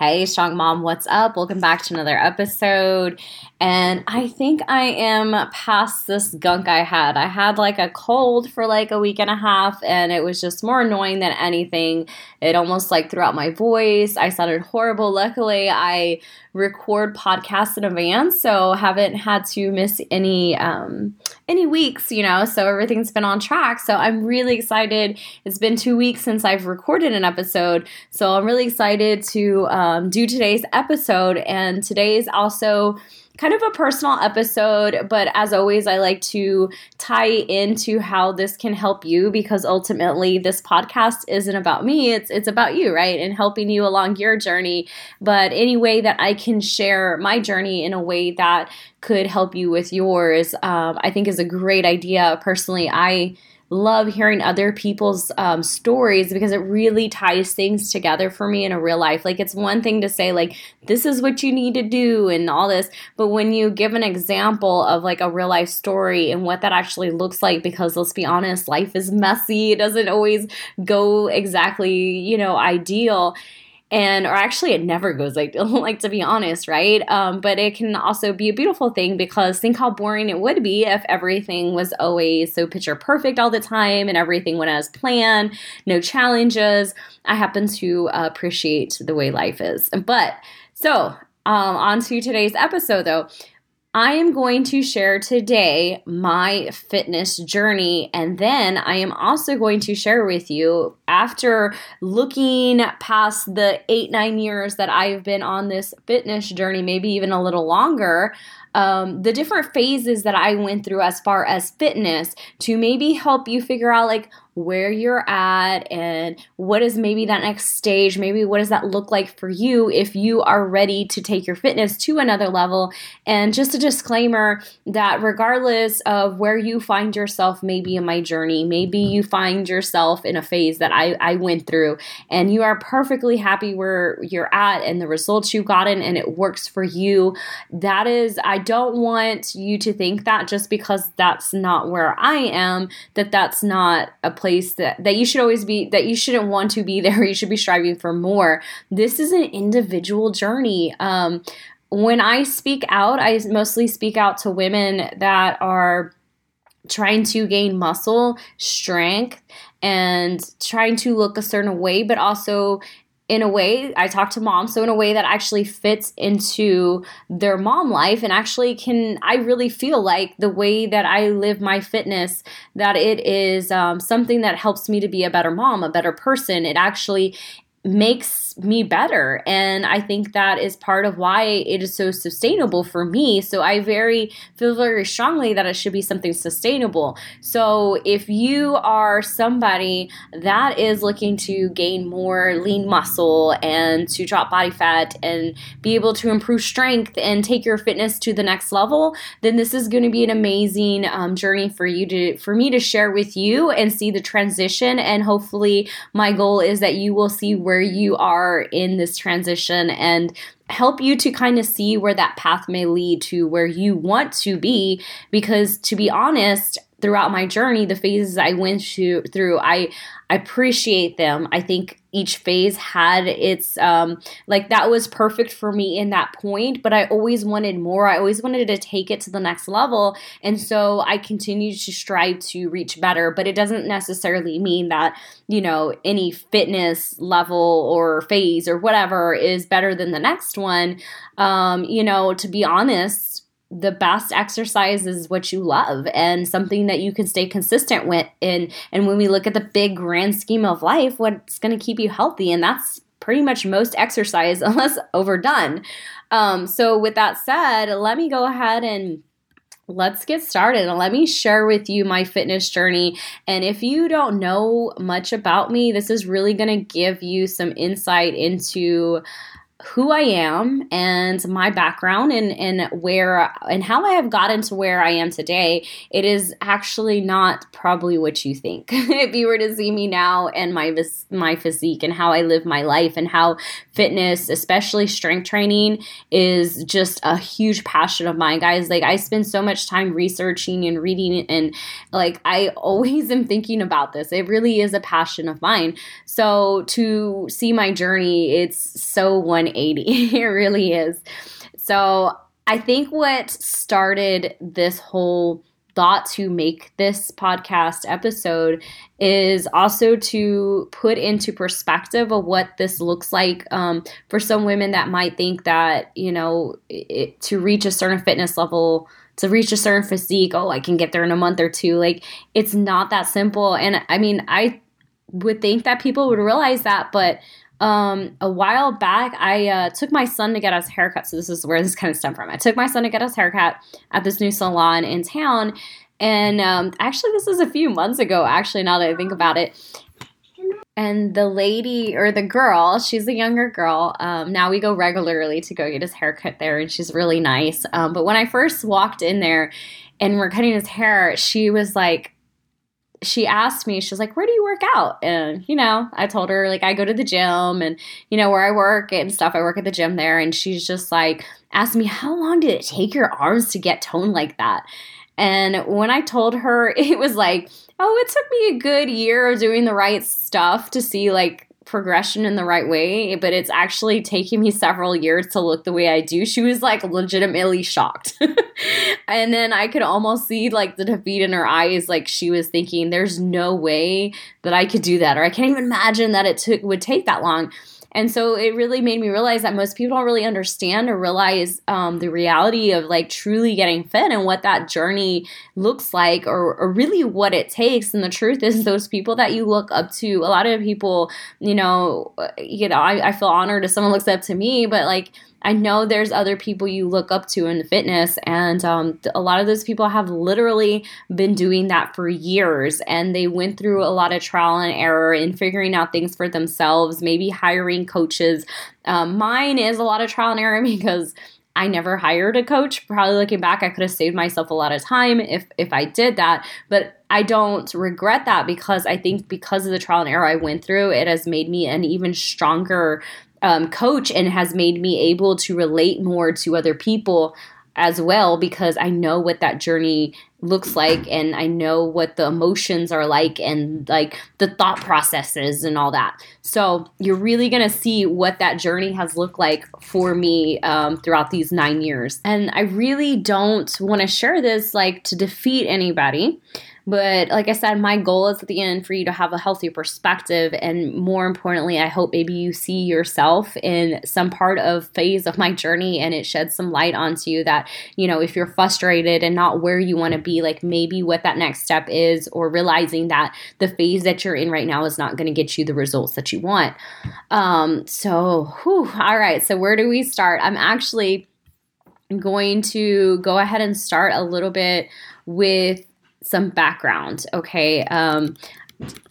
Hey, strong mom, what's up? Welcome back to another episode. And I think I am past this gunk I had. I had like a cold for like a week and a half, and it was just more annoying than anything. It almost like threw out my voice. I sounded horrible. Luckily, I record podcasts in advance, so haven't had to miss any um, any weeks. You know, so everything's been on track. So I'm really excited. It's been two weeks since I've recorded an episode, so I'm really excited to um, do today's episode. And today is also kind of a personal episode, but as always, I like to tie into how this can help you because ultimately this podcast isn't about me, it's it's about you, right? And helping you along your journey. But any way that I can share my journey in a way that could help you with yours, um, I think is a great idea. Personally, I love hearing other people's um, stories because it really ties things together for me in a real life. Like, it's one thing to say, like, this is what you need to do and all this, but when you give an example of like a real life story and what that actually looks like, because let's be honest, life is messy, it doesn't always go exactly, you know, ideal and or actually it never goes like like to be honest right? Um, but it can also be a beautiful thing because think how boring it would be if everything was always so picture perfect all the time and everything went as planned no challenges. I happen to uh, appreciate the way life is. But so um, on to today's episode though I am going to share today my fitness journey, and then I am also going to share with you after looking past the eight, nine years that I've been on this fitness journey, maybe even a little longer um, the different phases that I went through as far as fitness to maybe help you figure out like where you're at and what is maybe that next stage. Maybe what does that look like for you if you are ready to take your fitness to another level. And just a disclaimer that regardless of where you find yourself, maybe in my journey, maybe you find yourself in a phase that I, I went through and you are perfectly happy where you're at and the results you've gotten and it works for you. That is, I don't want you to think that just because that's not where I am, that that's not a place that, that you should always be, that you shouldn't want to be there. You should be striving for more. This is an individual journey. Um, when I speak out, I mostly speak out to women that are trying to gain muscle, strength, and trying to look a certain way, but also in a way i talk to moms so in a way that actually fits into their mom life and actually can i really feel like the way that i live my fitness that it is um, something that helps me to be a better mom a better person. It actually makes me better. And i think that is part of why it is so sustainable for me. So i very feel very strongly that it should be something sustainable. So if you are somebody that is looking to gain more lean muscle and to drop body fat and be able to improve strength and take your fitness to the next level then this is going to be an amazing um, journey for you to for me to share with you and see the transition. And hopefully my goal is that you will see where you are in this transition and help you to kind of see where that path may lead to where you want to be. Because to be honest throughout my journey the phases i went through i I appreciate them. I think each phase had its um like that was perfect for me in that point, but I always wanted more. I always wanted to take it to the next level, and so I continue to strive to reach better, but it doesn't necessarily mean that, you know, any fitness level or phase or whatever is better than the next one. Um, you know, to be honest, the best exercise is what you love and something that you can stay consistent with and and when we look at the big grand scheme of life what's going to keep you healthy and that's pretty much most exercise unless overdone. Um, so, with that said, let me go ahead and let's get started and let me share with you my fitness journey. And if you don't know much about me, this is really going to give you some insight into who I am and my background and, and where and how I have gotten to where I am today, it is actually not probably what you think. if you were to see me now and my my physique and how I live my life and how fitness, especially strength training, is just a huge passion of mine, guys. Like I spend so much time researching and reading and like I always am thinking about this. It really is a passion of mine. So to see my journey, it's so one 180. it really is. So I think what started this whole thought to make this podcast episode is also to put into perspective of what this looks like um, for some women that might think that you know it, to reach a certain fitness level to reach a certain physique oh i can get there in a month or two like it's not that simple and i mean i would think that people would realize that but um, a while back, I uh, took my son to get his haircut. So this is where this kind of stemmed from. I took my son to get his haircut at this new salon in town, and um, actually, this is a few months ago. Actually, now that I think about it, and the lady or the girl, she's a younger girl. Um, now we go regularly to go get his haircut there, and she's really nice. Um, but when I first walked in there and we're cutting his hair, she was like, she asked me, she's like, Where do you work out? And, you know, I told her, like, I go to the gym and, you know, where I work and stuff, I work at the gym there. And she's just like, asked me, How long did it take your arms to get toned like that? And when I told her, it was like, Oh, it took me a good year of doing the right stuff to see, like, progression in the right way, but it's actually taking me several years to look the way I do. She was like legitimately shocked. and then I could almost see like the defeat in her eyes, like she was thinking, there's no way that I could do that, or I can't even imagine that it took would take that long. And so it really made me realize that most people don't really understand or realize um, the reality of like truly getting fit and what that journey looks like or, or really what it takes. And the truth is, those people that you look up to, a lot of people, you know, you know, I, I feel honored if someone looks up to me, but like, I know there's other people you look up to in fitness, and um, a lot of those people have literally been doing that for years, and they went through a lot of trial and error in figuring out things for themselves, maybe hiring coaches. Um, mine is a lot of trial and error because I never hired a coach. Probably looking back, I could have saved myself a lot of time if if I did that. But I don't regret that because I think because of the trial and error I went through, it has made me an even stronger um, coach and has made me able to relate more to other people as well because I know what that journey looks like and I know what the emotions are like and like the thought processes and all that. So you're really going to see what that journey has looked like for me um, throughout these nine years. And I really don't want to share this like to defeat anybody. But like I said, my goal is at the end for you to have a healthy perspective. And more importantly, I hope maybe you see yourself in some part of phase of my journey and it sheds some light onto you that, you know, if you're frustrated and not where you want to be, like maybe what that next step is, or realizing that the phase that you're in right now is not going to get you the results that you want. Um, so, whew, all right. So, where do we start? I'm actually going to go ahead and start a little bit with some background, okay? Um,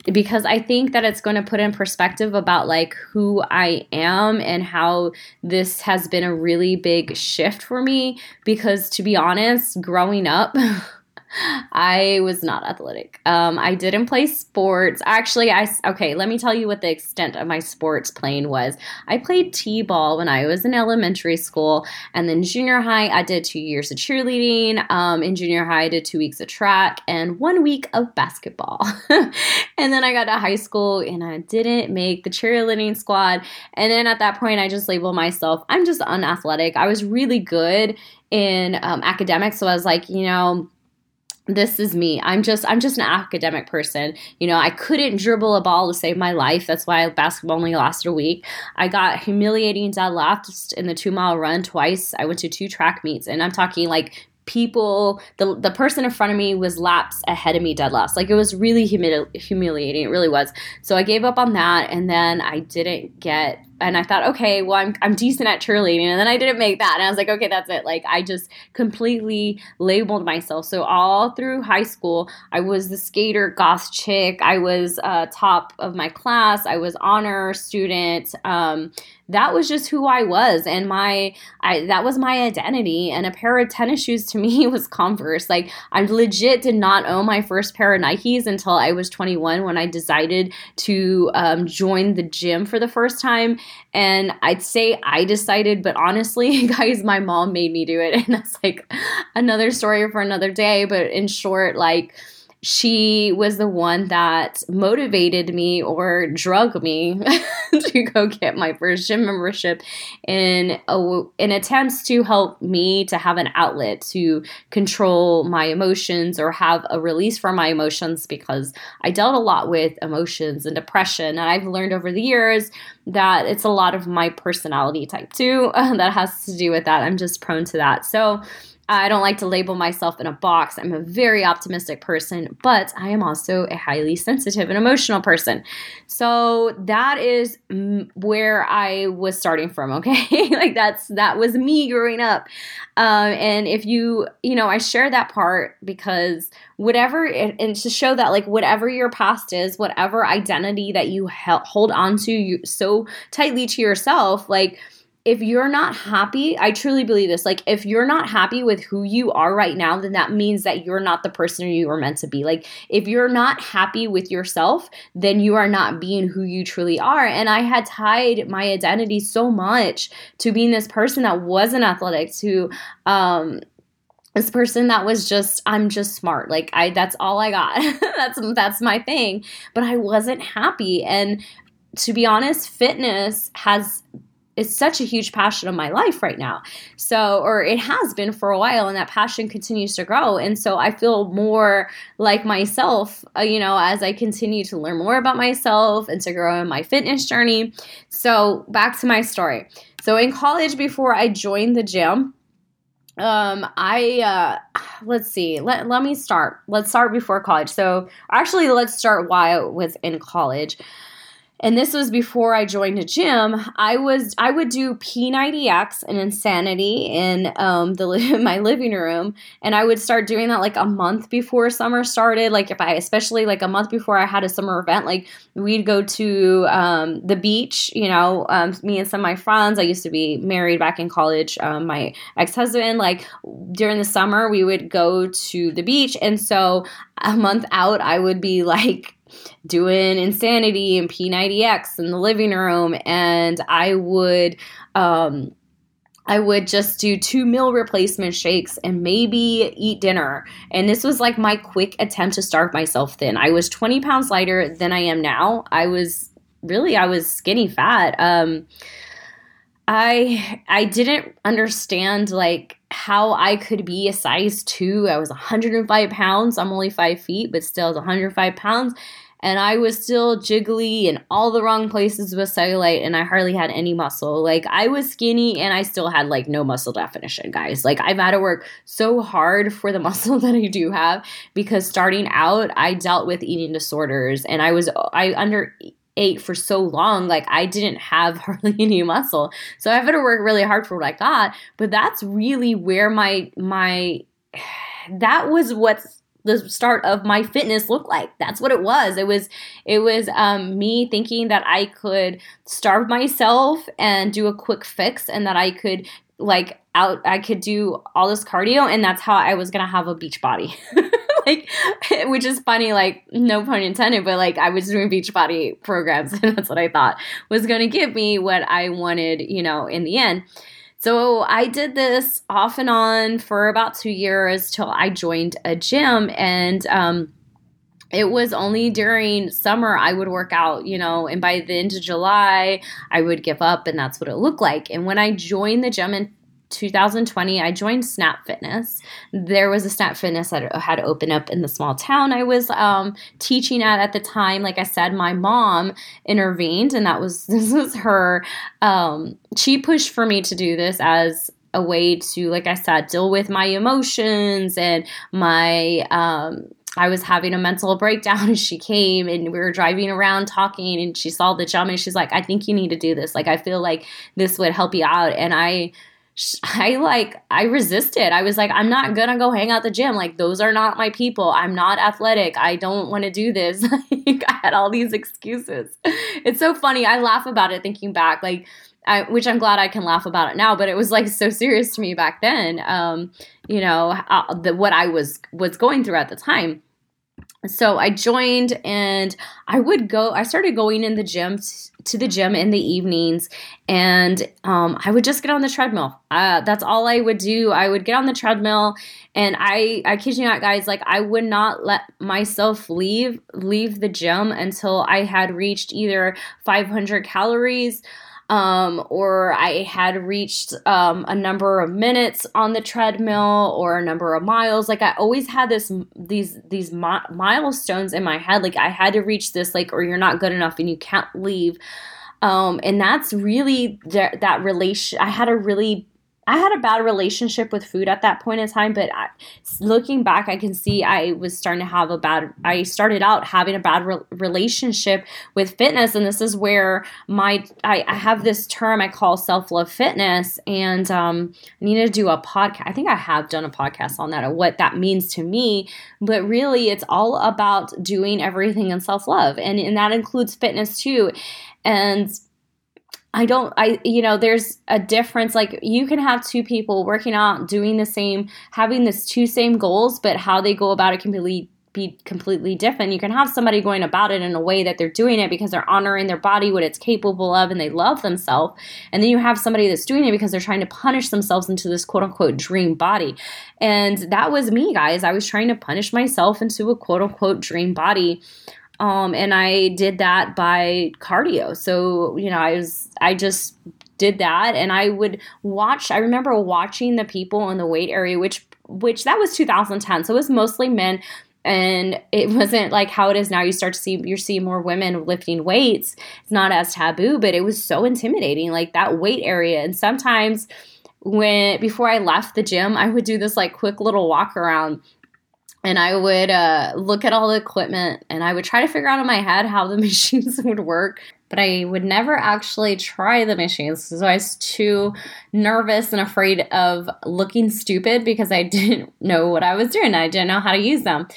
because I think that it's going to put in perspective about like who I am and how this has been a really big shift for me. Because to be honest, growing up, I was not athletic. Um, I didn't play sports. Actually, I okay. Let me tell you what the extent of my sports playing was. I played t-ball when I was in elementary school, and then junior high, I did two years of cheerleading. Um, in junior high, I did two weeks of track and one week of basketball. and then I got to high school, and I didn't make the cheerleading squad. And then at that point, I just labeled myself. I'm just unathletic. I was really good in um, academics, so I was like, you know this is me. I'm just I'm just an academic person. You know, I couldn't dribble a ball to save my life. That's why basketball only lasted a week. I got humiliating deadlifts in the two mile run twice. I went to two track meets, and I'm talking like people the the person in front of me was laps ahead of me dead last like it was really humili- humiliating it really was so i gave up on that and then i didn't get and I thought, okay, well, I'm, I'm decent at cheerleading. And then I didn't make that. And I was like, okay, that's it. Like, I just completely labeled myself. So, all through high school, I was the skater goth chick. I was uh, top of my class. I was honor student. Um, that was just who I was and my I that was my identity and a pair of tennis shoes to me was Converse like I legit did not own my first pair of Nikes until I was 21 when I decided to um, join the gym for the first time and I'd say I decided but honestly guys my mom made me do it. And that's like another story for another day. But in short like she was the one that motivated me or drug me to go get my first gym membership in a, in attempts to help me to have an outlet to control my emotions or have a release for my emotions because I dealt a lot with emotions and depression and I've learned over the years that it's a lot of my personality type too that has to do with that. I'm just prone to that. So I don't like to label myself in a box. I'm a very optimistic person, but I am also a highly sensitive and emotional person. So that is where I was starting from, okay? like that's that was me growing up. Um, and if you, you know, I share that part because whatever, and to show that like whatever your past is, whatever identity that you hold on to you so tightly to yourself, like if you're not happy, I truly believe this. Like, if you're not happy with who you are right now, then that means that you're not the person you were meant to be. Like, if you're not happy with yourself, then you are not being who you truly are. And I had tied my identity so much to being this person that wasn't athletic, to, um, this person that was just i'm just smart like i that's all i got that's that's my thing but i wasn't happy and to be honest fitness has is such a huge passion of my life right now. So, or it has been for a while, and that passion continues to grow. And so I feel more like myself, uh, you know, as I continue to learn more about myself and to grow in my fitness journey. So, back to my story. So, in college, before I joined the gym, um i uh let's see let, let me start let's start before college so actually let's start why i was in college and this was before I joined a gym. I was I would do P90X and Insanity in um, the my living room, and I would start doing that like a month before summer started. Like if I, especially like a month before I had a summer event, like we'd go to um, the beach. You know, um, me and some of my friends. I used to be married back in college. Um, my ex husband, like during the summer, we would go to the beach, and so a month out, I would be like doing Insanity and P90X in the living room, and I would. Um, I would just do two meal replacement shakes and maybe eat dinner. And this was like my quick attempt to starve myself thin. I was 20 pounds lighter than I am now. I was really, I was skinny fat. Um, I I didn't understand like how I could be a size two. I was 105 pounds. I'm only five feet, but still 105 pounds and I was still jiggly in all the wrong places with cellulite and I hardly had any muscle. Like I was skinny and I still had like no muscle definition, guys. Like I've had to work so hard for the muscle that I do have because starting out I dealt with eating disorders and I was I under ate for so long, like I didn't have hardly any muscle. So I've had to work really hard for what I got. But that's really where my my that was what's the start of my fitness looked like that's what it was it was it was um, me thinking that i could starve myself and do a quick fix and that i could like out i could do all this cardio and that's how i was gonna have a beach body like which is funny like no pun intended but like i was doing Beachbody programs and that's what i thought was gonna give me what i wanted you know in the end so I did this off and on for about two years till I joined a gym and um, it was only during summer I would work out, you know, and by the end of July I would give up and that's what it looked like. And when I joined the gym in 2020, I joined Snap Fitness. There was a Snap Fitness that had opened up in the small town I was um, teaching at at the time. Like I said, my mom intervened, and that was this was her. Um, she pushed for me to do this as a way to, like I said, deal with my emotions and my um, I was having a mental breakdown as she came and we were driving around talking and she saw the gym and she's like, I think you need to do this. Like, I feel like this would help you out. And I, I like, I resisted. I was like, I'm not gonna go hang out the gym. Like, those are not my people. I'm not athletic. I don't want to do this. like, I had all these excuses. It's so funny. I laugh about it thinking back. Like, I, which I'm glad I can laugh about it now, but it was like so serious to me back then. Um, you know, uh, the, what I was was going through at the time. So I joined, and I would go. I started going in the gym to the gym in the evenings, and um, I would just get on the treadmill. Uh, that's all I would do. I would get on the treadmill, and I, I kid you not, guys, like I would not let myself leave leave the gym until I had reached either 500 calories um, or I had reached um, a number of minutes on the treadmill or a number of miles. Like I always had this these these mi- milestones in my head. Like I had to reach this, like or you're not good enough and you can't leave. Um, and that's really th- that relation. I had a really I had a bad relationship with food at that point in time, but I, looking back, I can see I was starting to have a bad. I started out having a bad re- relationship with fitness, and this is where my I, I have this term I call self love fitness, and um, I need to do a podcast. I think I have done a podcast on that, of what that means to me. But really, it's all about doing everything in self love, and and that includes fitness too, and I don't, I, you know, there's a difference. Like you can have two people working out, doing the same, having this two same goals, but how they go about it can be, be completely different. You can have somebody going about it in a way that they're doing it because they're honoring their body, what it's capable of, and they love themselves. And then you have somebody that's doing it because they're trying to punish themselves into this quote unquote dream body. And that was me, guys. I was trying to punish myself into a quote unquote dream body. Um, and I did that by cardio. So, you know, I was, I just did that. And I would watch, I remember watching the people in the weight area, which, which that was 2010. So it was mostly men. And it wasn't like how it is now. You start to see you're seeing more women lifting weights. It's not as taboo but it was so intimidating like that weight area. And sometimes when before i left the gym i would do this like quick little walk around and I would uh, look at all the equipment and I would try to figure out in my head how the machines would work, but I would never actually try the machines because I was too nervous and afraid of looking stupid because I didn't know what I was doing. I didn't know how to use them.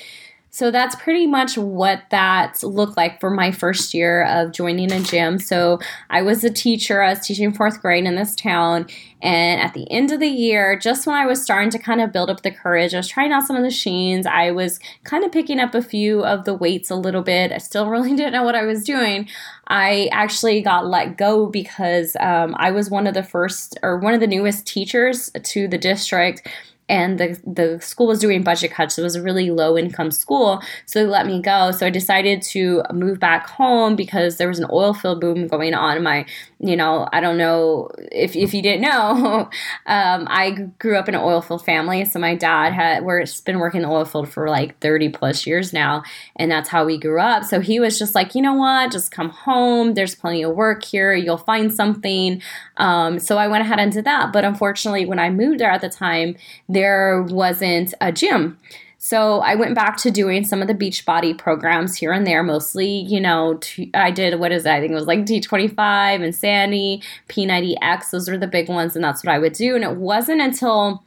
So that's pretty much what that looked like for my first year of joining a gym. So I was a teacher, I was teaching fourth grade in this town. And at the end of the year, just when I was starting to kind of build up the courage, I was trying out some of the machines. I was kind of picking up a few of the weights a little bit. I still really didn't know what I was doing. I actually got let go because um, I was one of the first or one of the newest teachers to the district and the the school was doing budget cuts. It was a really low income school, so they let me go. So I decided to move back home because there was an oil field boom going on. My, you know, I don't know if if you didn't know, um, I grew up in an oil field family. So my dad had we're been working in the oil field for like thirty plus years now, and that's how we grew up. So he was just like, you know what, just come home. There's plenty of work here. You'll find something. Um, so I went ahead and did that. But unfortunately, when I moved there at the time, there wasn't a gym. So I went back to doing some of the Beachbody programs here and there, mostly, you know, t- I did, what is that? I think it was like T25, Insanity, P90X. Those are the big ones, and that's what I would do. And it wasn't until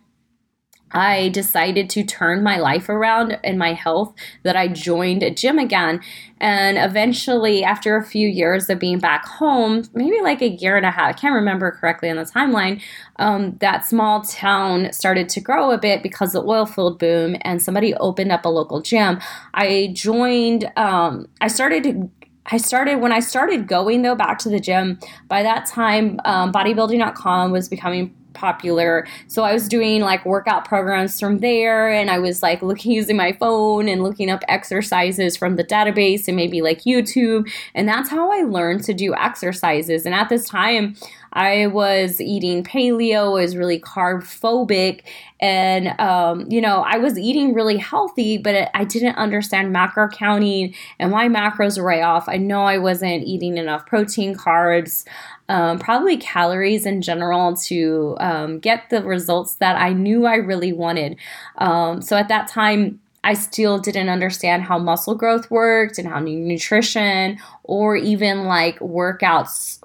I decided to turn my life around and my health that I joined a gym again. And eventually, after a few years of being back home, maybe like a year and a half, I can't remember correctly on the timeline, um, that small town started to grow a bit because the oil field boom and somebody opened up a local gym. I joined, um, I started I started when I started going though back to the gym. By that time, um, bodybuilding.com was becoming popular. So I was doing like workout programs from there and I was like looking using my phone and looking up exercises from the database and maybe like YouTube. And that's how I learned to do exercises. And at this time, I was eating paleo, I was really carb phobic, and um, you know I was eating really healthy, but I didn't understand macro counting, and my macros were way off. I know I wasn't eating enough protein, carbs, um, probably calories in general to um, get the results that I knew I really wanted. Um, so at that time, I still didn't understand how muscle growth worked and how nutrition or even like workouts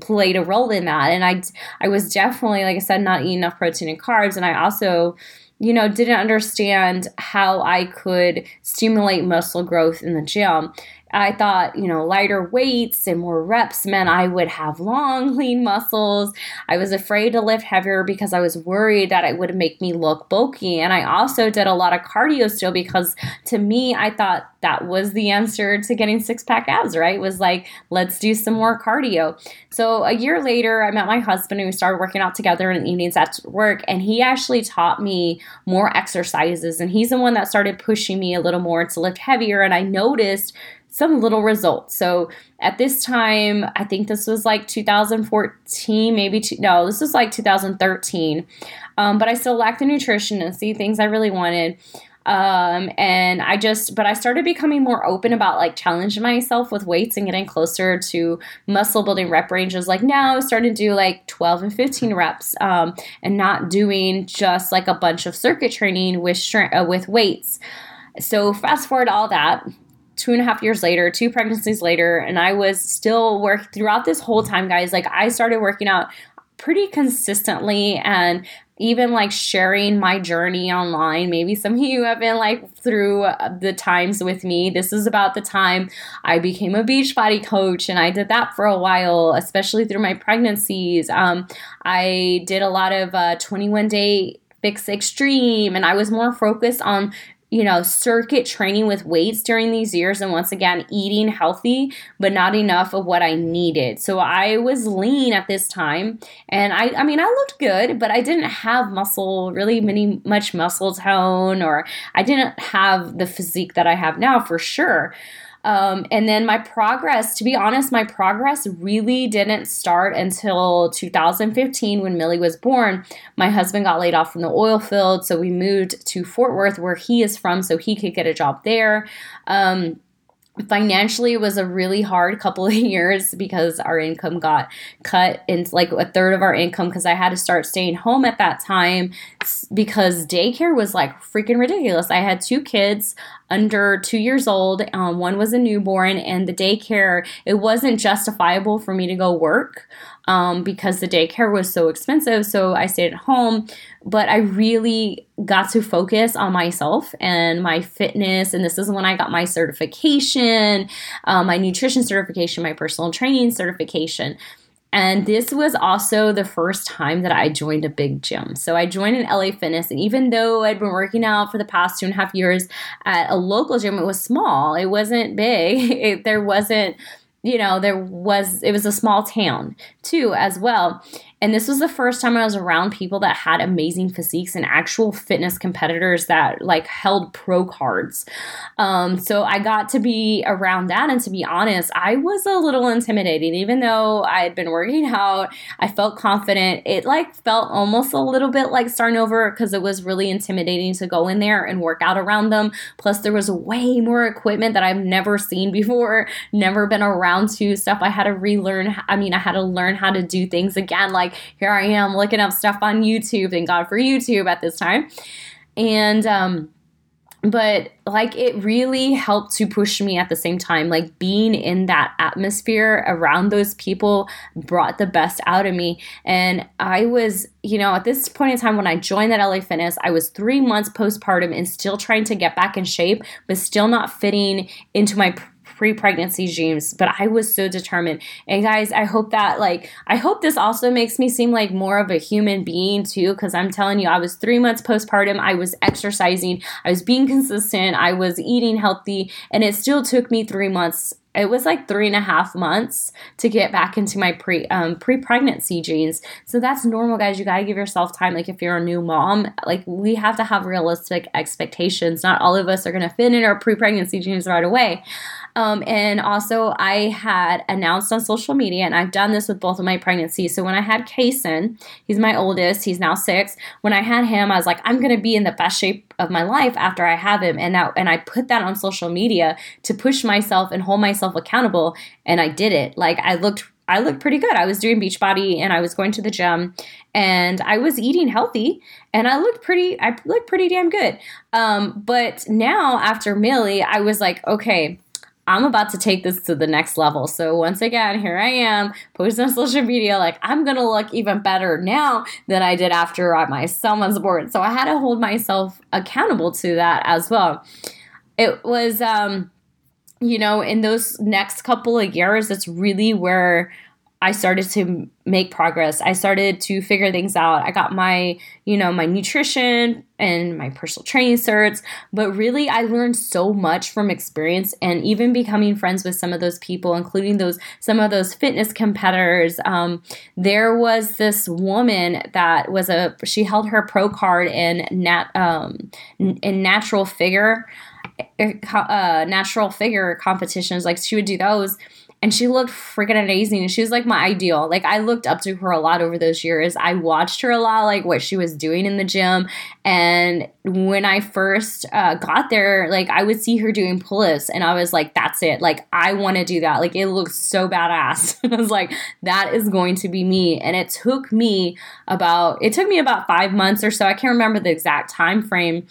played a role in that. And I, I was definitely, like I said, not eating enough protein and carbs. And I also, you know, didn't understand how I could stimulate muscle growth in the gym. I thought, you know, lighter weights and more reps meant I would have long, lean muscles. I was afraid to lift heavier because I was worried that it would make me look bulky. And I also did a lot of cardio still because to me, I thought that was the answer to getting six pack abs, right? Was like, let's do some more cardio. So a year later, I met my husband and we started working out together in the evenings after work. And he actually taught me more exercises. And he's the one that started pushing me a little more to lift heavier. And I noticed some little results. So at this time, I think this was like 2014, maybe two, no, this was like 2013. Um, but I still lacked the nutrition and see things I really wanted. Um, and I just, but I started becoming more open about like challenging myself with weights and getting closer to muscle building rep ranges. Like now, I was starting to do like 12 and 15 reps, um, and not doing just like a bunch of circuit training with uh, with weights. So fast forward all that, two and a half years later, two pregnancies later, and I was still work throughout this whole time, guys. Like I started working out pretty consistently and even like sharing my journey online. Maybe some of you have been like through the times with me. This is about the time I became a Beachbody coach, and I did that for a while, especially through my pregnancies. Um, I did a lot of uh, 21 day fix extreme and i was more focused on you know, circuit training with weights during these years and once again eating healthy, but not enough of what I needed. So I was lean at this time and I I mean I looked good, but I didn't have muscle, really many much muscle tone or I didn't have the physique that I have now for sure. Um, and then my progress, to be honest, my progress really didn't start until 2015 when Millie was born. My husband got laid off from the oil field, so we moved to Fort Worth, where he is from, so he could get a job there. Um, financially it was a really hard couple of years because our income got cut in like a third of our income because i had to start staying home at that time because daycare was like freaking ridiculous. I had two kids under two years old um, one was a newborn and the daycare it wasn't justifiable for me to go work um, because the daycare was so expensive. So I stayed at home, but I really got to focus on myself and my fitness. And this is when I got my certification, um, my nutrition certification, my personal training certification. And this was also the first time that I joined a big gym. So I joined an LA Fitness, and even though I'd been working out for the past two and a half years at a local gym, it was small. It wasn't big. It, there wasn't you know, there was, it was a small town too, as well. And this was the first time I was around people that had amazing physiques and actual fitness competitors that like held pro cards. Um, so I got to be around that. And to be honest, I was a little intimidated. Even though I had been working out, I felt confident. It like felt almost a little bit like starting over because it was really intimidating to go in there and work out around them. Plus, there was way more equipment that I've never seen before, never been around to stuff I had to relearn. I mean, I had to learn how to do things again. Like, like here I am looking up stuff on YouTube. Thank God for YouTube at this time. And um but like it really helped to push me at the same time like being in that atmosphere around those people brought the best out of me and i was you know at this point in time when i joined that la fitness i was three months postpartum and still trying to get back in shape but still not fitting into my pre pregnancy dreams, but I was so determined. And guys, I hope that, like, I hope this also makes me seem like more of a human being too, because I'm telling you, I was three months postpartum. I was exercising, I was being consistent, I was eating healthy, and it still took me three months it was like three and a half months to get back into my pre um, pre pregnancy jeans. So that's normal, guys. You gotta give yourself time. Like if you're a new mom, like we have to have realistic expectations. Not all of us are gonna fit in our pre pregnancy jeans right away. Um, and also, I had announced on social media, and I've done this with both of my pregnancies. So when I had Kason, he's my oldest, he's now six. When I had him, I was like, I'm to be in the best shape of my life after I have him, and now, and I put that on social media to push myself and hold myself accountable, and I did it. Like I looked I looked pretty good. I was doing Beachbody and I was going to the gym and I was eating healthy and I looked pretty I looked pretty damn good. Um, but now after Millie, I was like, okay, I'm about to take this to the next level. So once again, here I am posting on social media like I'm gonna look even better now than I did after my was born. So I had to hold myself accountable to that as well. It was um you know, in those next couple of years, it's really where I started to make progress. I started to figure things out. I got my, you know, my nutrition and my personal training certs, but really I learned so much from experience and even becoming friends with some of those people, including those some of those fitness competitors. Um, there was this woman that was a she held her pro card in nat um, in natural figure uh, natural figure competitions. Like she would do those and she looked freaking amazing. She was like my ideal. Like I looked up to her a lot over those years. I watched her a lot, like what she was doing in the gym. And when I first uh, got there, like I would see her doing pull-ups, and I was like, "That's it! Like I want to do that. Like it looks so badass." I was like, "That is going to be me." And it took me about it took me about five months or so. I can't remember the exact time frame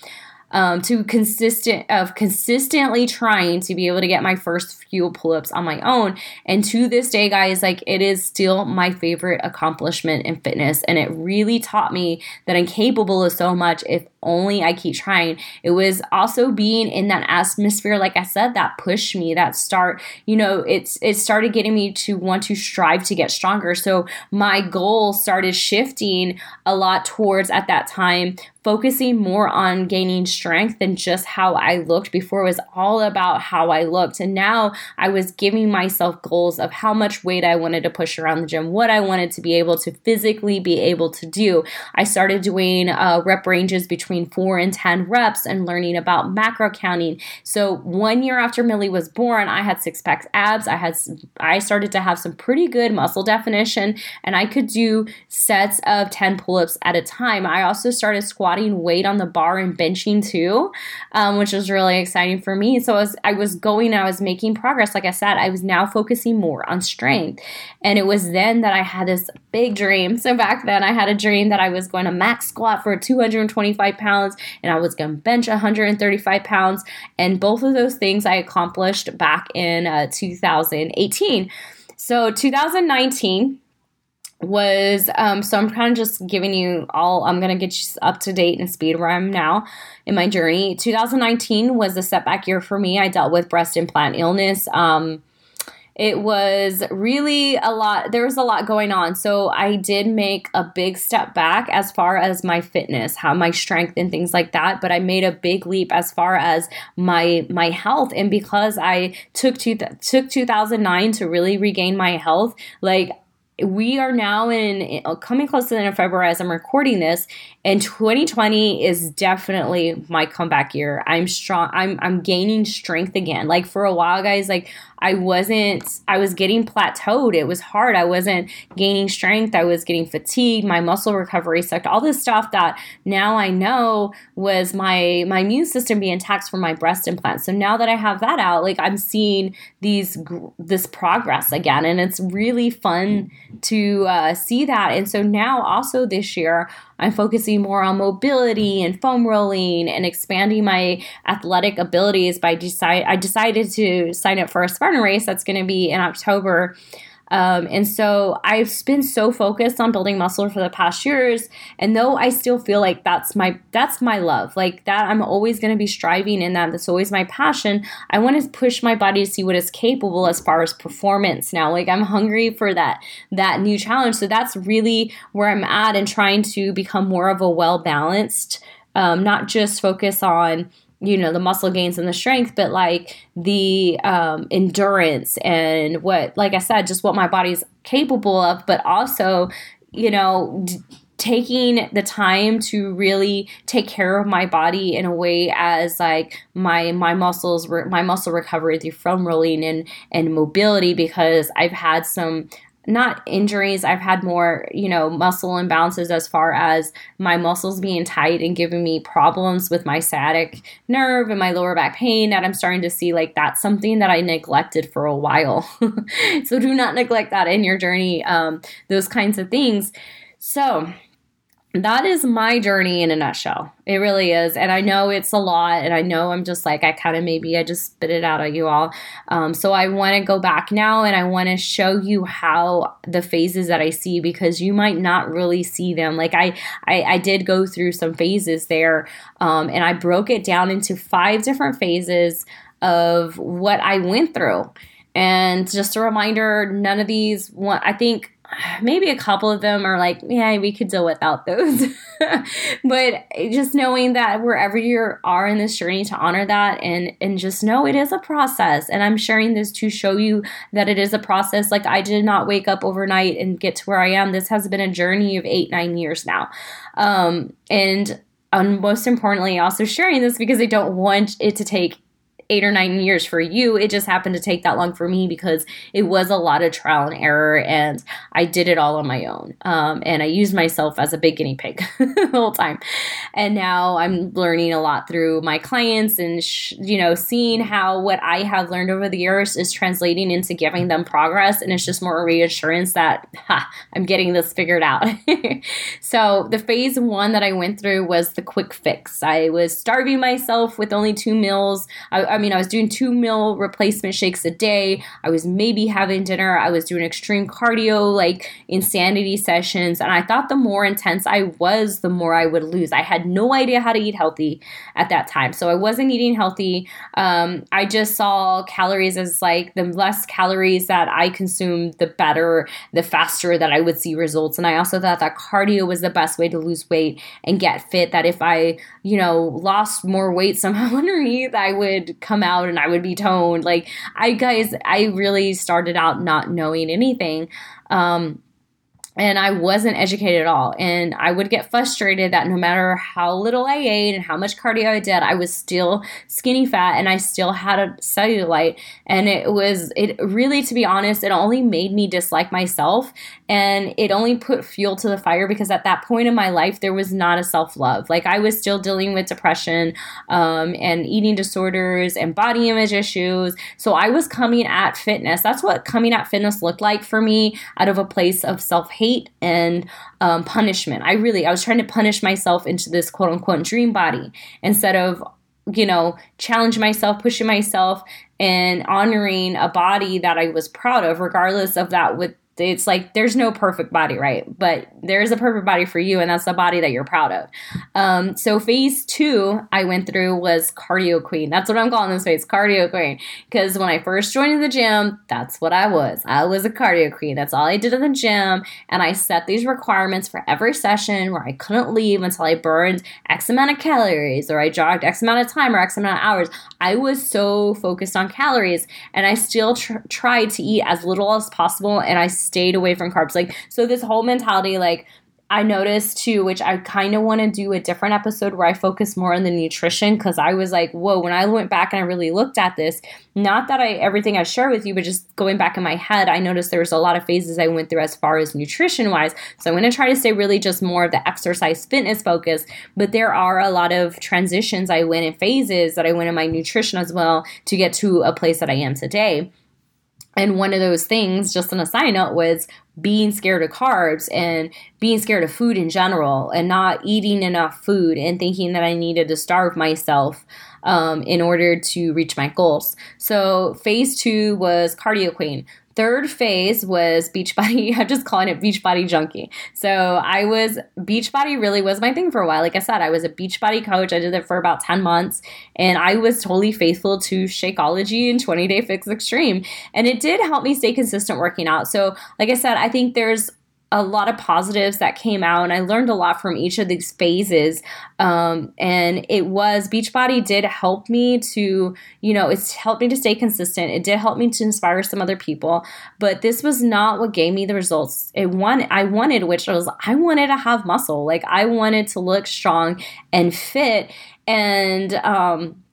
um, to consistent of consistently trying to be able to get my first few pull-ups on my own and to this day guys like it is still my favorite accomplishment in fitness and it really taught me that i'm capable of so much if only I keep trying. It was also being in that atmosphere, like I said, that pushed me, that start, you know, it's it started getting me to want to strive to get stronger. So my goal started shifting a lot towards at that time focusing more on gaining strength than just how I looked. Before it was all about how I looked. And now I was giving myself goals of how much weight I wanted to push around the gym, what I wanted to be able to physically be able to do. I started doing uh, rep ranges between four and 10 reps and learning about macro counting. So one year after Millie was born, I had six packs abs. I had, I started to have some pretty good muscle definition and I could do sets of 10 pull-ups at a time. I also started squatting weight on the bar and benching too, um, which was really exciting for me. So as I was going, I was making progress. Like I said, I was now focusing more on strength. And it was then that I had this big dream. So back then I had a dream that I was going to max squat for 225 pounds pounds and I was going to bench 135 pounds. And both of those things I accomplished back in uh, 2018. So 2019 was um, so I'm kind of just giving you all I'm gonna get you up to date and speed where I'm now in my journey. 2019 was a setback year for me. I dealt with breast implant illness. Um, it was really a lot there was a lot going on so i did make a big step back as far as my fitness how my strength and things like that but i made a big leap as far as my my health and because i took two, took 2009 to really regain my health like we are now in uh, coming close to the end of February as I'm recording this, and 2020 is definitely my comeback year. I'm strong. I'm I'm gaining strength again. Like for a while, guys, like I wasn't, I was getting plateaued. It was hard. I wasn't gaining strength. I was getting fatigued. My muscle recovery sucked. All this stuff that now I know was my, my immune system being taxed from my breast implant. So now that I have that out, like I'm seeing these, this progress again. And it's really fun to uh, see that. And so now also this year, I'm focusing more on mobility and foam rolling and expanding my athletic abilities by decide I decided to sign up for a Spartan race that's going to be in October um, and so I've been so focused on building muscle for the past years. And though I still feel like that's my that's my love, like that I'm always going to be striving in that. That's always my passion. I want to push my body to see what is capable as far as performance now. Like I'm hungry for that that new challenge. So that's really where I'm at and trying to become more of a well balanced, um, not just focus on you know the muscle gains and the strength but like the um, endurance and what like i said just what my body's capable of but also you know d- taking the time to really take care of my body in a way as like my my muscles re- my muscle recovery through foam rolling and and mobility because I've had some not injuries. I've had more, you know, muscle imbalances as far as my muscles being tight and giving me problems with my sciatic nerve and my lower back pain that I'm starting to see like that's something that I neglected for a while. so do not neglect that in your journey, um, those kinds of things. So, that is my journey in a nutshell. It really is. And I know it's a lot. And I know I'm just like, I kind of maybe I just spit it out at you all. Um, so I want to go back now and I want to show you how the phases that I see because you might not really see them. Like I, I, I did go through some phases there um, and I broke it down into five different phases of what I went through. And just a reminder, none of these, one, I think maybe a couple of them are like, yeah, we could do without those. but just knowing that wherever you are in this journey to honor that and and just know it is a process. And I'm sharing this to show you that it is a process. Like I did not wake up overnight and get to where I am. This has been a journey of eight, nine years now. Um, and um, most importantly, also sharing this because I don't want it to take eight or nine years for you. It just happened to take that long for me because it was a lot of trial and error, and I did it all on my own. Um, and I used myself as a big guinea pig the whole time. And now I'm learning a lot through my clients and, sh- you know, seeing how what I have learned over the years is translating into giving them progress. And it's just more reassurance that ha, I'm getting this figured out. so the phase one that I went through was the quick fix. I was starving myself with only two meals. I, I mean, I was doing two meal replacement shakes a day. I was maybe having dinner. I was doing extreme cardio, like insanity sessions. And I thought the more intense I was, the more I would lose. I had no idea how to eat healthy at that time. So I wasn't eating healthy. Um, I just saw calories as like the less calories that I consumed, the better, the faster that I would see results. And I also thought that cardio was the best way to lose weight and get fit. That if I, you know, lost more weight somehow underneath, I would come out and I would be toned. Like I guys, I really started out not knowing anything. Um, and I wasn't educated at all. And I would get frustrated that no matter how little I ate and how much cardio I did, I was still skinny fat and I still had a cellulite. And it was, it really, to be honest, it only made me dislike myself and it only put fuel to the fire because at that point in my life, there was not a self love. Like I was still dealing with depression um, and eating disorders and body image issues. So I was coming at fitness. That's what coming at fitness looked like for me out of a place of self hate and um, punishment. I really, I was trying to punish myself into this quote unquote dream body instead of, you know, challenge myself, pushing myself, and honoring a body that I was proud of, regardless of that with it's like there's no perfect body, right? But there is a perfect body for you, and that's the body that you're proud of. Um, so phase two I went through was cardio queen. That's what I'm calling this phase, cardio queen. Because when I first joined the gym, that's what I was. I was a cardio queen. That's all I did in the gym, and I set these requirements for every session where I couldn't leave until I burned X amount of calories, or I jogged X amount of time, or X amount of hours. I was so focused on calories, and I still tr- tried to eat as little as possible, and I stayed away from carbs. Like, so this whole mentality, like, I noticed too, which I kind of want to do a different episode where I focus more on the nutrition because I was like, whoa, when I went back and I really looked at this, not that I everything I share with you, but just going back in my head, I noticed there was a lot of phases I went through as far as nutrition wise. So I'm going to try to stay really just more of the exercise fitness focus, but there are a lot of transitions I went in phases that I went in my nutrition as well to get to a place that I am today. And one of those things, just on a side note, was being scared of carbs and being scared of food in general and not eating enough food and thinking that I needed to starve myself um, in order to reach my goals. So, phase two was cardio queen. Third phase was Beachbody. I'm just calling it Beachbody Junkie. So I was Beachbody really was my thing for a while. Like I said, I was a Beachbody coach. I did it for about 10 months and I was totally faithful to Shakeology and 20 Day Fix Extreme. And it did help me stay consistent working out. So, like I said, I think there's a lot of positives that came out and i learned a lot from each of these phases. Um, and it was beachbody did help me to you know it's helped me to stay consistent. It did help me to inspire some other people but this was not what gave me the results. It one i wanted which was i wanted to have muscle. Like i wanted to look strong and fit. And um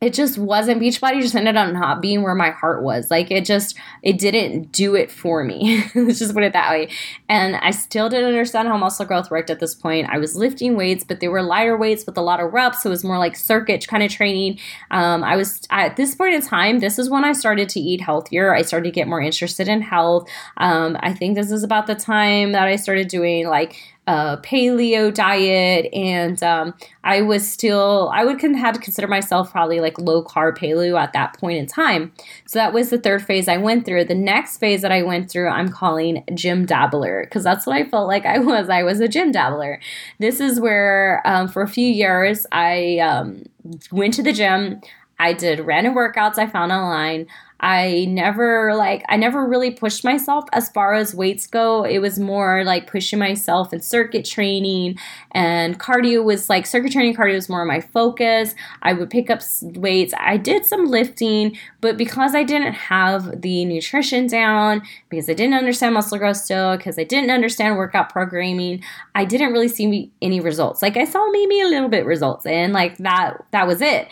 it just wasn't Beachbody just ended up not being where my heart was. Like it just it didn't do it for me. Let's just put it that way. And I still didn't understand how muscle growth worked at this point. I was lifting weights, but they were lighter weights with a lot of reps. So it was more like circuit kind of training. Um, I was at this point in time, this is when I started to eat healthier. I started to get more interested in health. Um, I think this is about the time that I started doing like a paleo diet, and um, I was still I would have to consider myself probably like low carb paleo at that point in time. So that was the third phase I went through. The next phase that I went through, I'm calling gym dabbler because that's what I felt like I was. I was a gym dabbler. This is where um, for a few years I um, went to the gym. I did random workouts I found online. I never like I never really pushed myself as far as weights go. It was more like pushing myself in circuit training and cardio was like circuit training cardio was more my focus. I would pick up weights. I did some lifting, but because I didn't have the nutrition down, because I didn't understand muscle growth still, because I didn't understand workout programming, I didn't really see any results. Like I saw maybe a little bit results and like that that was it.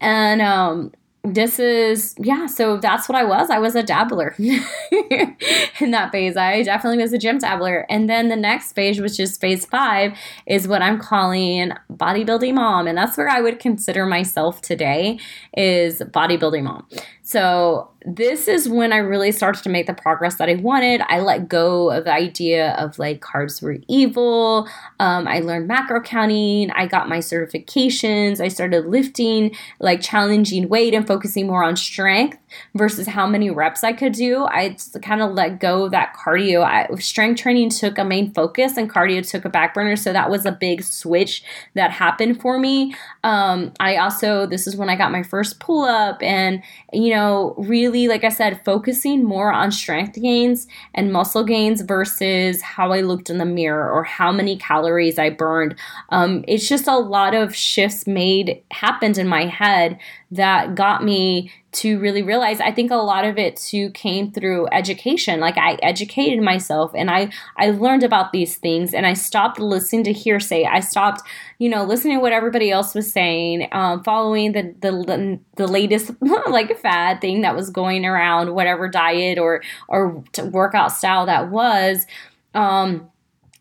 And um this is yeah so that's what i was. I was a dabbler in that phase. I definitely was a gym dabbler. And then the next phase which is phase five is what i'm calling bodybuilding mom. And that's where i would consider myself today is bodybuilding mom so this is when I really started to make the progress that I wanted. I let go of the idea of like carbs were evil. Um, I learned macro counting. I got my certifications. I started lifting, like challenging weight and focusing more on strength versus how many reps I could do. I kind of let go of that cardio. I, strength training took a main focus and cardio took a back burner. So that was a big switch that happened for me. Um, I also, this is when I got my first pull up and, you know, really, like I said, focusing more on strength gains and muscle gains versus how I looked in the mirror or how many calories I burned. Um, it's just a lot of shifts made happened in my head that got me to really realize I think a lot of it too came through education. Like I educated myself and I I learned about these things and I stopped listening to hearsay. I stopped, you know, listening to what everybody else was saying, um, following the, the the latest like fad thing that was going around, whatever diet or or workout style that was. Um,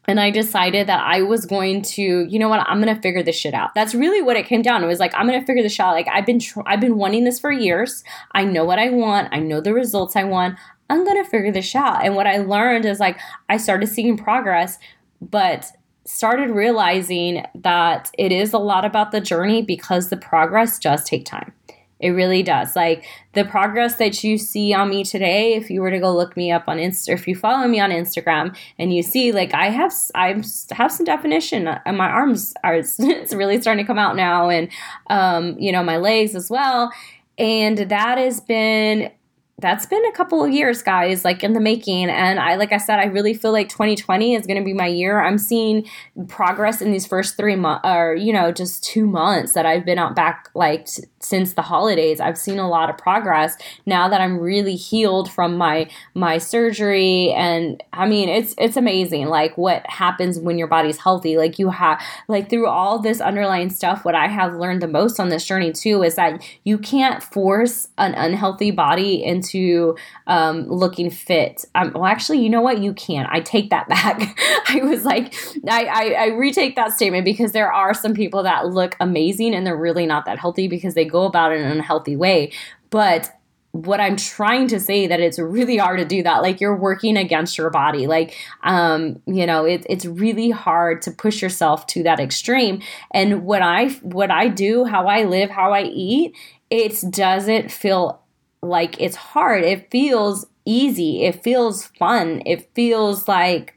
and I decided that I was going to, you know what, I'm gonna figure this shit out. That's really what it came down. It was like I'm gonna figure this out. Like I've been, tr- I've been wanting this for years. I know what I want. I know the results I want. I'm gonna figure this out. And what I learned is like I started seeing progress, but started realizing that it is a lot about the journey because the progress does take time. It really does. Like the progress that you see on me today, if you were to go look me up on Insta, if you follow me on Instagram and you see like I have I have some definition and my arms are it's really starting to come out now and um, you know my legs as well. And that has been that's been a couple of years guys like in the making. And i like i said i really feel like 2020 is going to be my year. I'm seeing progress in these first three months or you know just two months that i've been out back like t- since the holidays. I've seen a lot of progress now that i'm really healed from my my surgery. And i mean it's it's amazing like what happens when your body's healthy. Like you have like through all this underlying stuff what i have learned the most on this journey too is that you can't force an unhealthy body into to um, looking fit. Um, well, actually, you know what? You can. I take that back. I was like, I, I, I retake that statement because there are some people that look amazing and they're really not that healthy because they go about it in a unhealthy way. But what I'm trying to say that it's really hard to do that. Like you're working against your body. Like, um, you know, it, it's really hard to push yourself to that extreme. And what I what I do, how I live, how I eat, it doesn't feel like it's hard. It feels easy. It feels fun. It feels like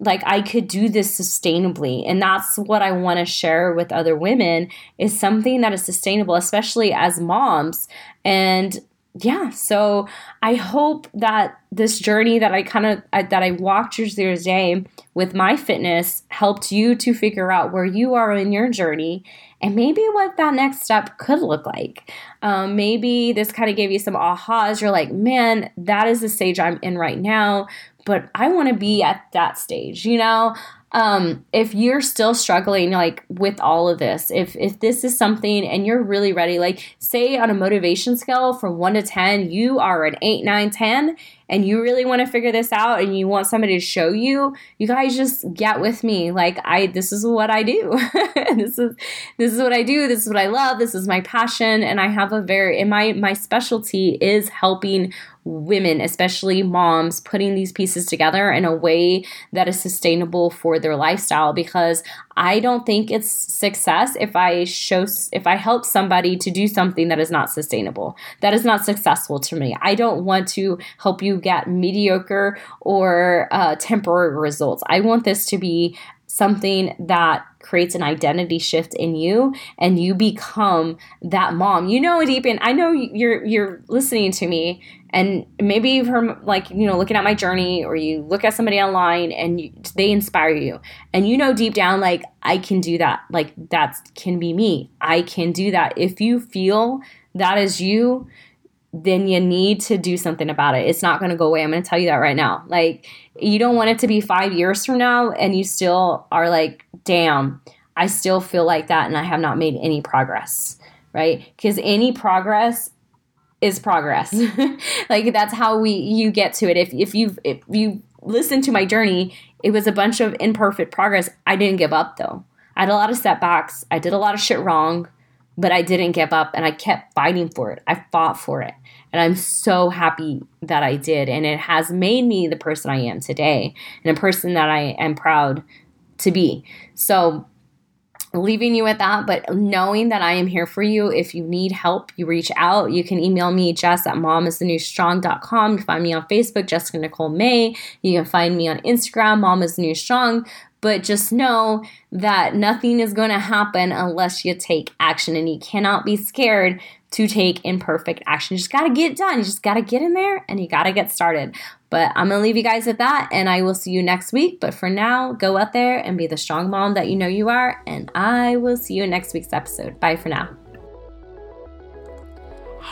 like I could do this sustainably. And that's what I want to share with other women is something that is sustainable, especially as moms. And yeah, so I hope that this journey that I kind of that I walked through the day with my fitness helped you to figure out where you are in your journey and maybe what that next step could look like. Um, maybe this kind of gave you some ahas. You're like, man, that is the stage I'm in right now, but I want to be at that stage, you know? Um, if you're still struggling like with all of this, if if this is something and you're really ready, like say on a motivation scale from one to ten, you are an eight, nine, ten, and you really want to figure this out and you want somebody to show you, you guys just get with me. Like I this is what I do. this is this is what I do. This is what I love. This is my passion. And I have a very and my my specialty is helping women, especially moms, putting these pieces together in a way that is sustainable for their lifestyle because I don't think it's success if I show if I help somebody to do something that is not sustainable. That is not successful to me. I don't want to help you get mediocre or uh, temporary results. I want this to be something that creates an identity shift in you and you become that mom. You know deep in I know you're you're listening to me and maybe you've heard like you know looking at my journey or you look at somebody online and you, they inspire you and you know deep down like I can do that. Like that can be me. I can do that. If you feel that is you, then you need to do something about it. It's not going to go away. I'm going to tell you that right now. Like, you don't want it to be five years from now and you still are like, damn, I still feel like that and I have not made any progress, right? Because any progress is progress. like that's how we you get to it. If if you if you listen to my journey, it was a bunch of imperfect progress. I didn't give up though. I had a lot of setbacks. I did a lot of shit wrong but I didn't give up and I kept fighting for it. I fought for it. And I'm so happy that I did. And it has made me the person I am today and a person that I am proud to be. So, leaving you with that, but knowing that I am here for you. If you need help, you reach out. You can email me, Jess at momisthenewstrong.com. You can find me on Facebook, Jessica Nicole May. You can find me on Instagram, Mom is New Strong. But just know that nothing is going to happen unless you take action, and you cannot be scared to take imperfect action. You just got to get it done. You just got to get in there and you got to get started. But I'm going to leave you guys with that, and I will see you next week. But for now, go out there and be the strong mom that you know you are, and I will see you in next week's episode. Bye for now.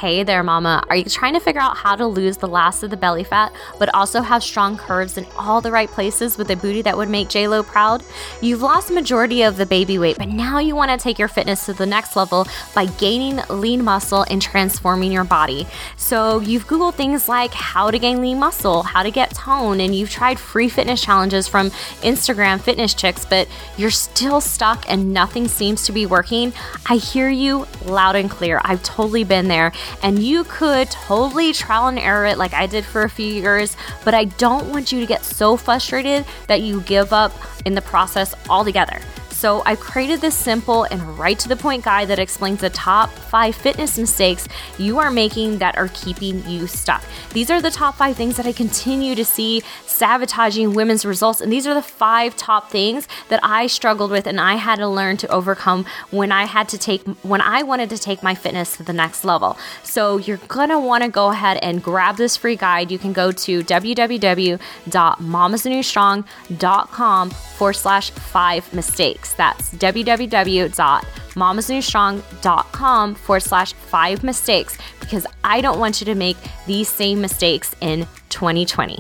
Hey there, mama. Are you trying to figure out how to lose the last of the belly fat, but also have strong curves in all the right places with a booty that would make JLo proud? You've lost majority of the baby weight, but now you want to take your fitness to the next level by gaining lean muscle and transforming your body. So you've Googled things like how to gain lean muscle, how to get tone, and you've tried free fitness challenges from Instagram fitness chicks, but you're still stuck and nothing seems to be working. I hear you loud and clear. I've totally been there and you could totally trial and error it like I did for a few years, but I don't want you to get so frustrated that you give up in the process altogether. So I've created this simple and right to the point guide that explains the top five fitness mistakes you are making that are keeping you stuck. These are the top five things that I continue to see sabotaging women's results. And these are the five top things that I struggled with and I had to learn to overcome when I had to take, when I wanted to take my fitness to the next level. So you're gonna wanna go ahead and grab this free guide. You can go to www.mamasnewstrong.com forward slash five mistakes. That's www.mamasnewstrong.com forward slash five mistakes because I don't want you to make these same mistakes in 2020.